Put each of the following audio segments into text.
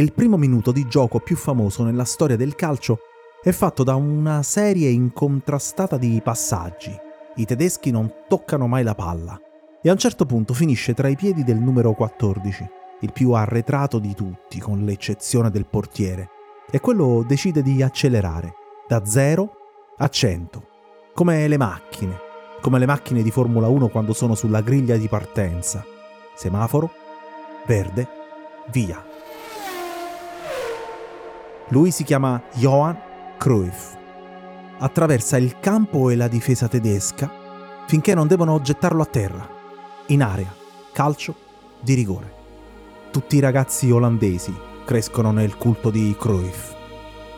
Il primo minuto di gioco più famoso nella storia del calcio è fatto da una serie incontrastata di passaggi. I tedeschi non toccano mai la palla e a un certo punto finisce tra i piedi del numero 14, il più arretrato di tutti, con l'eccezione del portiere, e quello decide di accelerare da 0 a 100, come le macchine, come le macchine di Formula 1 quando sono sulla griglia di partenza. Semaforo, verde, via. Lui si chiama Johann Cruyff. Attraversa il campo e la difesa tedesca finché non devono gettarlo a terra, in area, calcio di rigore. Tutti i ragazzi olandesi crescono nel culto di Cruyff.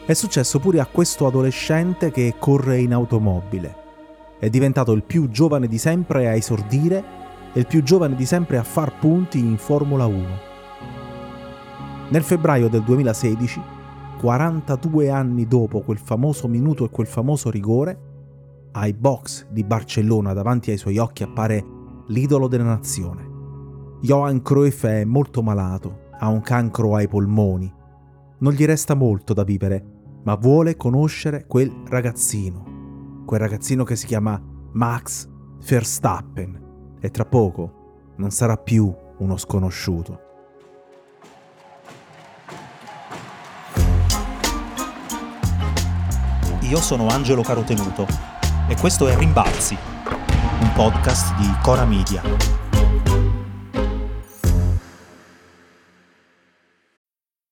È successo pure a questo adolescente che corre in automobile. È diventato il più giovane di sempre a esordire e il più giovane di sempre a far punti in Formula 1. Nel febbraio del 2016 42 anni dopo quel famoso minuto e quel famoso rigore, ai box di Barcellona davanti ai suoi occhi appare l'idolo della nazione. Johan Cruyff è molto malato, ha un cancro ai polmoni. Non gli resta molto da vivere, ma vuole conoscere quel ragazzino, quel ragazzino che si chiama Max Verstappen e tra poco non sarà più uno sconosciuto. Io sono Angelo Carotenuto e questo è Rimbalzi, un podcast di Cora Media.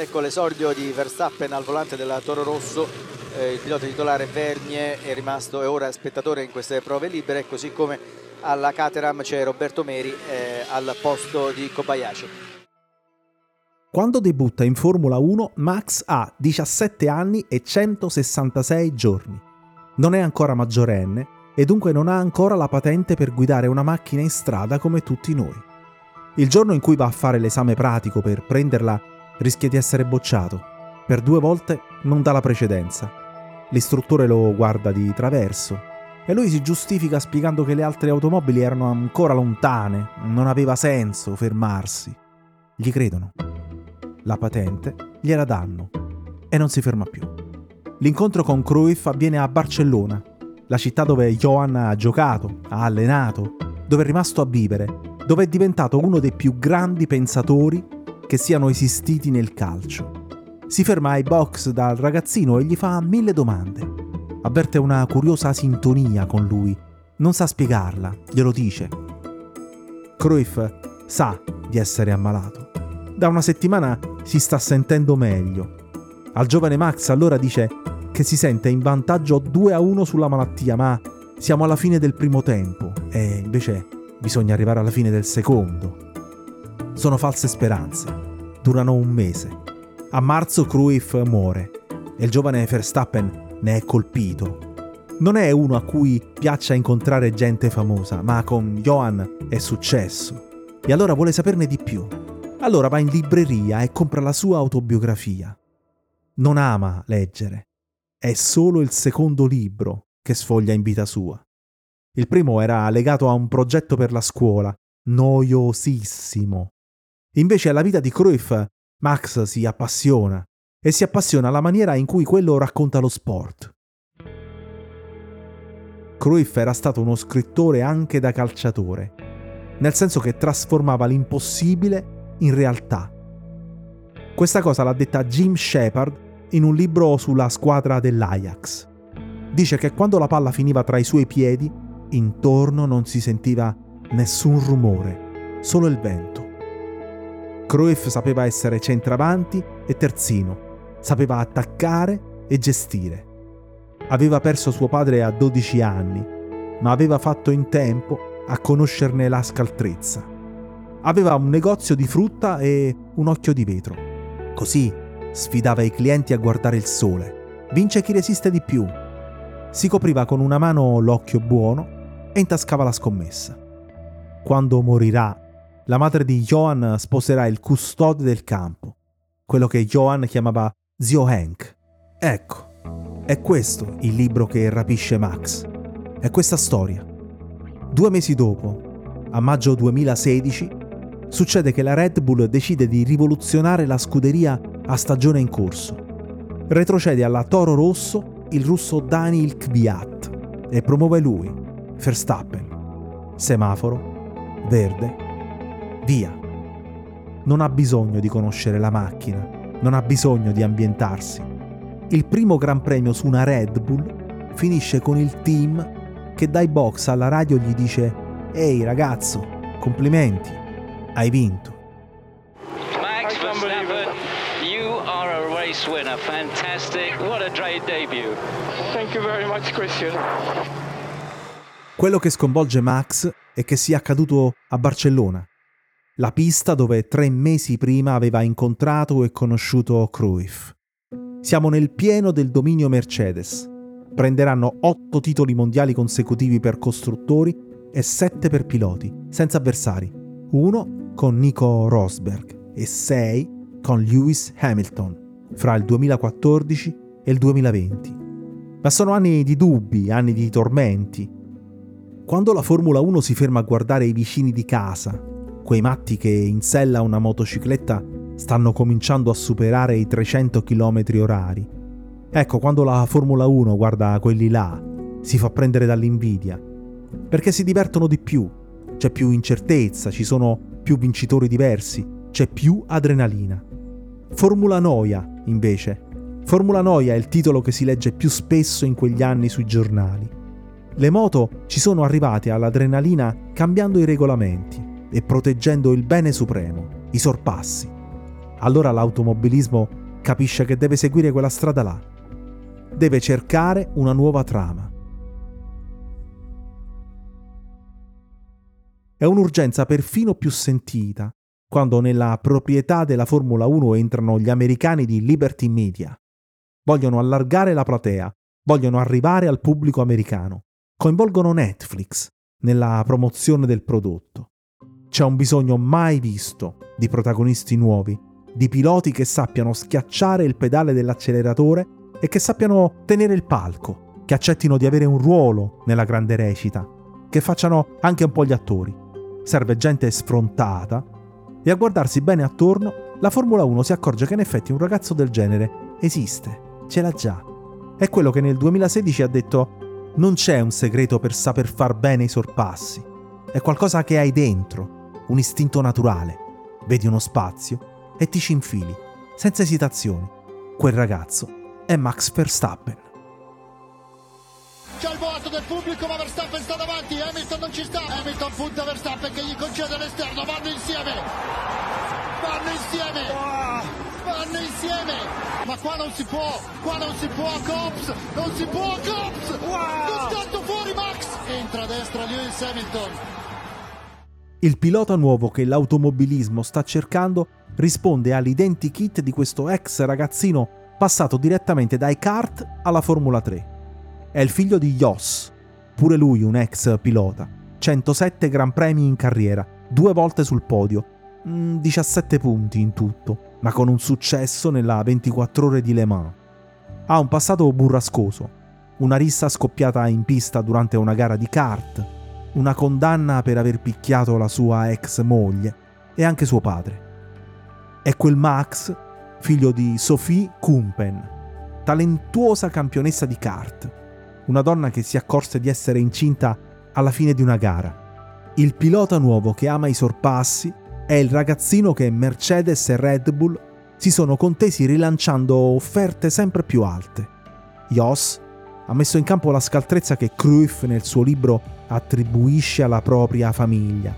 Ecco l'esordio di Verstappen al volante della Toro Rosso, eh, il pilota titolare Vergne è rimasto e ora spettatore in queste prove libere, così come alla Caterham c'è Roberto Meri eh, al posto di Kobayashi. Quando debutta in Formula 1, Max ha 17 anni e 166 giorni. Non è ancora maggiorenne e dunque non ha ancora la patente per guidare una macchina in strada come tutti noi. Il giorno in cui va a fare l'esame pratico per prenderla rischia di essere bocciato. Per due volte non dà la precedenza. L'istruttore lo guarda di traverso e lui si giustifica spiegando che le altre automobili erano ancora lontane, non aveva senso fermarsi. Gli credono. La patente gliela danno e non si ferma più. L'incontro con Cruyff avviene a Barcellona, la città dove Johan ha giocato, ha allenato, dove è rimasto a vivere, dove è diventato uno dei più grandi pensatori che siano esistiti nel calcio. Si ferma ai box dal ragazzino e gli fa mille domande. Avverte una curiosa sintonia con lui. Non sa spiegarla, glielo dice. Cruyff sa di essere ammalato. Da una settimana si sta sentendo meglio. Al giovane Max allora dice che si sente in vantaggio 2 a 1 sulla malattia, ma siamo alla fine del primo tempo e invece bisogna arrivare alla fine del secondo. Sono false speranze. Durano un mese. A marzo Cruyff muore e il giovane Verstappen ne è colpito. Non è uno a cui piaccia incontrare gente famosa, ma con Johan è successo. E allora vuole saperne di più. Allora va in libreria e compra la sua autobiografia. Non ama leggere. È solo il secondo libro che sfoglia in vita sua. Il primo era legato a un progetto per la scuola, noiosissimo, Invece alla vita di Cruyff Max si appassiona e si appassiona alla maniera in cui quello racconta lo sport. Cruyff era stato uno scrittore anche da calciatore, nel senso che trasformava l'impossibile in realtà. Questa cosa l'ha detta Jim Shepard in un libro sulla squadra dell'Ajax. Dice che quando la palla finiva tra i suoi piedi, intorno non si sentiva nessun rumore, solo il vento. Cruyff sapeva essere centravanti e terzino, sapeva attaccare e gestire. Aveva perso suo padre a 12 anni, ma aveva fatto in tempo a conoscerne la scaltrezza. Aveva un negozio di frutta e un occhio di vetro. Così sfidava i clienti a guardare il sole. Vince chi resiste di più. Si copriva con una mano l'occhio buono e intascava la scommessa. Quando morirà, la madre di Johan sposerà il custode del campo, quello che Johan chiamava zio Hank. Ecco, è questo il libro che rapisce Max. È questa storia. Due mesi dopo, a maggio 2016, succede che la Red Bull decide di rivoluzionare la scuderia a stagione in corso. Retrocede alla Toro Rosso il russo Daniil Kvyat e promuove lui, Verstappen. Semaforo, verde, via. Non ha bisogno di conoscere la macchina, non ha bisogno di ambientarsi. Il primo Gran Premio su una Red Bull finisce con il team che dai box alla radio gli dice Ehi ragazzo, complimenti, hai vinto. Max Verstappen, you are a race winner. Fantastic. What a great debut. Thank you very much, Christian. Quello che sconvolge Max è che sia accaduto a Barcellona, la pista dove tre mesi prima aveva incontrato e conosciuto Cruyff. Siamo nel pieno del dominio Mercedes. Prenderanno otto titoli mondiali consecutivi per costruttori e sette per piloti, senza avversari. Uno con Nico Rosberg e sei con Lewis Hamilton, fra il 2014 e il 2020. Ma sono anni di dubbi, anni di tormenti. Quando la Formula 1 si ferma a guardare i vicini di casa, quei matti che in sella a una motocicletta stanno cominciando a superare i 300 km orari. Ecco, quando la Formula 1 guarda quelli là, si fa prendere dall'invidia, perché si divertono di più, c'è più incertezza, ci sono più vincitori diversi, c'è più adrenalina. Formula Noia, invece. Formula Noia è il titolo che si legge più spesso in quegli anni sui giornali. Le moto ci sono arrivate all'adrenalina cambiando i regolamenti e proteggendo il bene supremo, i sorpassi. Allora l'automobilismo capisce che deve seguire quella strada là. Deve cercare una nuova trama. È un'urgenza perfino più sentita quando nella proprietà della Formula 1 entrano gli americani di Liberty Media. Vogliono allargare la platea, vogliono arrivare al pubblico americano. Coinvolgono Netflix nella promozione del prodotto. C'è un bisogno mai visto di protagonisti nuovi, di piloti che sappiano schiacciare il pedale dell'acceleratore e che sappiano tenere il palco, che accettino di avere un ruolo nella grande recita, che facciano anche un po' gli attori. Serve gente sfrontata e a guardarsi bene attorno la Formula 1 si accorge che in effetti un ragazzo del genere esiste, ce l'ha già. È quello che nel 2016 ha detto non c'è un segreto per saper far bene i sorpassi, è qualcosa che hai dentro, un istinto naturale. Vedi uno spazio e ti ci infili, senza esitazioni. Quel ragazzo è Max Verstappen. C'è il boato del pubblico, ma Verstappen sta davanti. Hamilton non ci sta. Hamilton punta Verstappen che gli concede l'esterno. Vanno insieme. Vanno insieme. Vanno insieme. Ma qua non si può. Qua non si può. Cops. Non si può. Cops. Wow. Scatto fuori Max. Entra a destra Lewis Hamilton. Il pilota nuovo che l'automobilismo sta cercando risponde all'identikit di questo ex ragazzino passato direttamente dai kart alla Formula 3. È il figlio di Jos, pure lui un ex pilota. 107 Gran Premi in carriera, due volte sul podio, 17 mm, punti in tutto, ma con un successo nella 24 ore di Le Mans. Ha un passato burrascoso, una rissa scoppiata in pista durante una gara di kart, una condanna per aver picchiato la sua ex moglie e anche suo padre. È quel Max, figlio di Sophie Kumpen, talentuosa campionessa di kart, una donna che si accorse di essere incinta alla fine di una gara. Il pilota nuovo che ama i sorpassi è il ragazzino che Mercedes e Red Bull si sono contesi rilanciando offerte sempre più alte. Jos ha messo in campo la scaltrezza che Cruyff nel suo libro attribuisce alla propria famiglia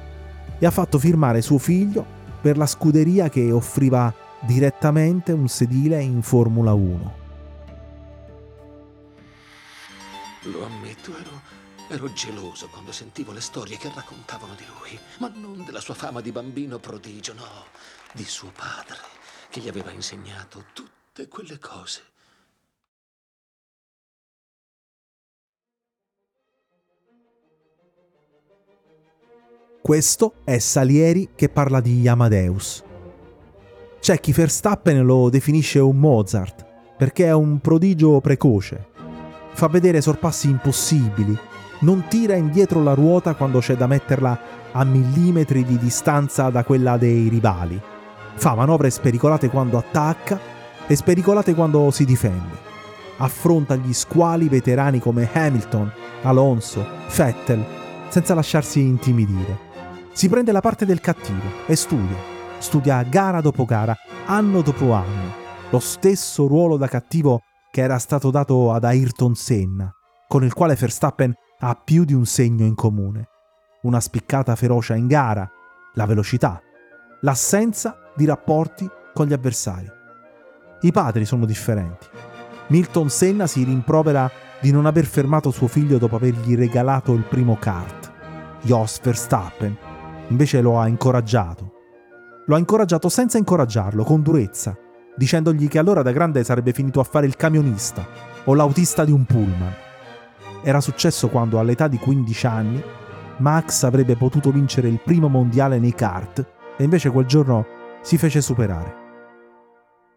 e ha fatto firmare suo figlio per la scuderia che offriva direttamente un sedile in Formula 1. Lo ammetto, ero, ero geloso quando sentivo le storie che raccontavano di lui, ma non della sua fama di bambino prodigio, no, di suo padre che gli aveva insegnato tutte quelle cose. Questo è Salieri che parla di Amadeus. C'è chi Verstappen lo definisce un Mozart, perché è un prodigio precoce. Fa vedere sorpassi impossibili, non tira indietro la ruota quando c'è da metterla a millimetri di distanza da quella dei rivali. Fa manovre spericolate quando attacca e spericolate quando si difende. Affronta gli squali veterani come Hamilton, Alonso, Vettel, senza lasciarsi intimidire. Si prende la parte del cattivo e studia. Studia gara dopo gara, anno dopo anno, lo stesso ruolo da cattivo che era stato dato ad Ayrton Senna, con il quale Verstappen ha più di un segno in comune. Una spiccata ferocia in gara, la velocità, l'assenza di rapporti con gli avversari. I padri sono differenti. Milton Senna si rimprovera di non aver fermato suo figlio dopo avergli regalato il primo kart. Jos Verstappen invece lo ha incoraggiato. Lo ha incoraggiato senza incoraggiarlo, con durezza, dicendogli che allora da grande sarebbe finito a fare il camionista o l'autista di un pullman. Era successo quando all'età di 15 anni Max avrebbe potuto vincere il primo mondiale nei kart e invece quel giorno si fece superare.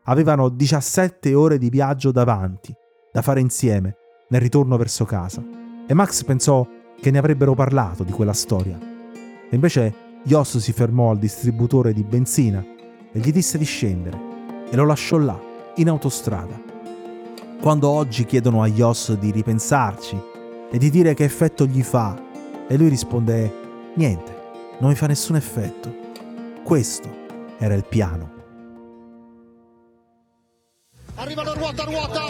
Avevano 17 ore di viaggio davanti, da fare insieme, nel ritorno verso casa, e Max pensò che ne avrebbero parlato di quella storia. E invece Jos si fermò al distributore di benzina e gli disse di scendere e lo lasciò là, in autostrada. Quando oggi chiedono a Jos di ripensarci e di dire che effetto gli fa, e lui risponde niente, non mi fa nessun effetto. Questo era il piano. Arrivano ruota a ruota.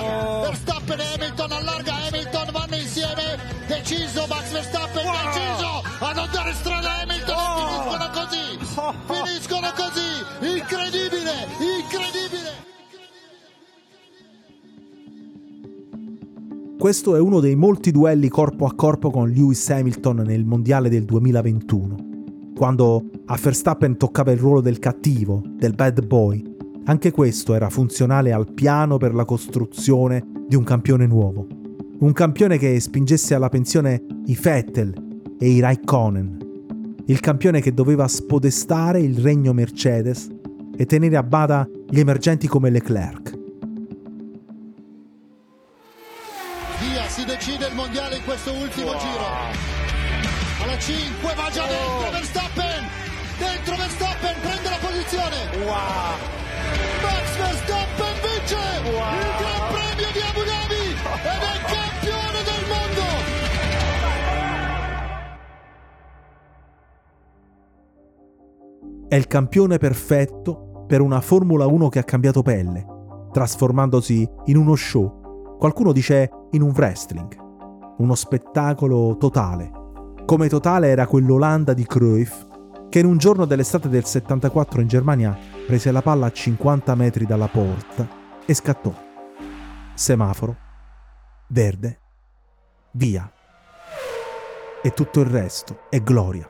Verstappen e Hamilton allarga, Hamilton vanno insieme, deciso Max Verstappen, wow. deciso a non dare strada a Hamilton. Finiscono così, finiscono così, incredibile, incredibile. Questo è uno dei molti duelli corpo a corpo con Lewis Hamilton nel Mondiale del 2021, quando a Verstappen toccava il ruolo del cattivo, del bad boy, anche questo era funzionale al piano per la costruzione di un campione nuovo. Un campione che spingesse alla pensione i Vettel e i Raikkonen. Il campione che doveva spodestare il regno Mercedes e tenere a bada gli emergenti come Leclerc. Via, si decide il mondiale in questo ultimo wow. giro. Alla 5 va già dentro Verstappen! È il campione perfetto per una Formula 1 che ha cambiato pelle, trasformandosi in uno show, qualcuno dice in un wrestling, uno spettacolo totale. Come totale era quell'Olanda di Cruyff che in un giorno dell'estate del 74 in Germania prese la palla a 50 metri dalla porta e scattò. Semaforo, verde, via. E tutto il resto è gloria.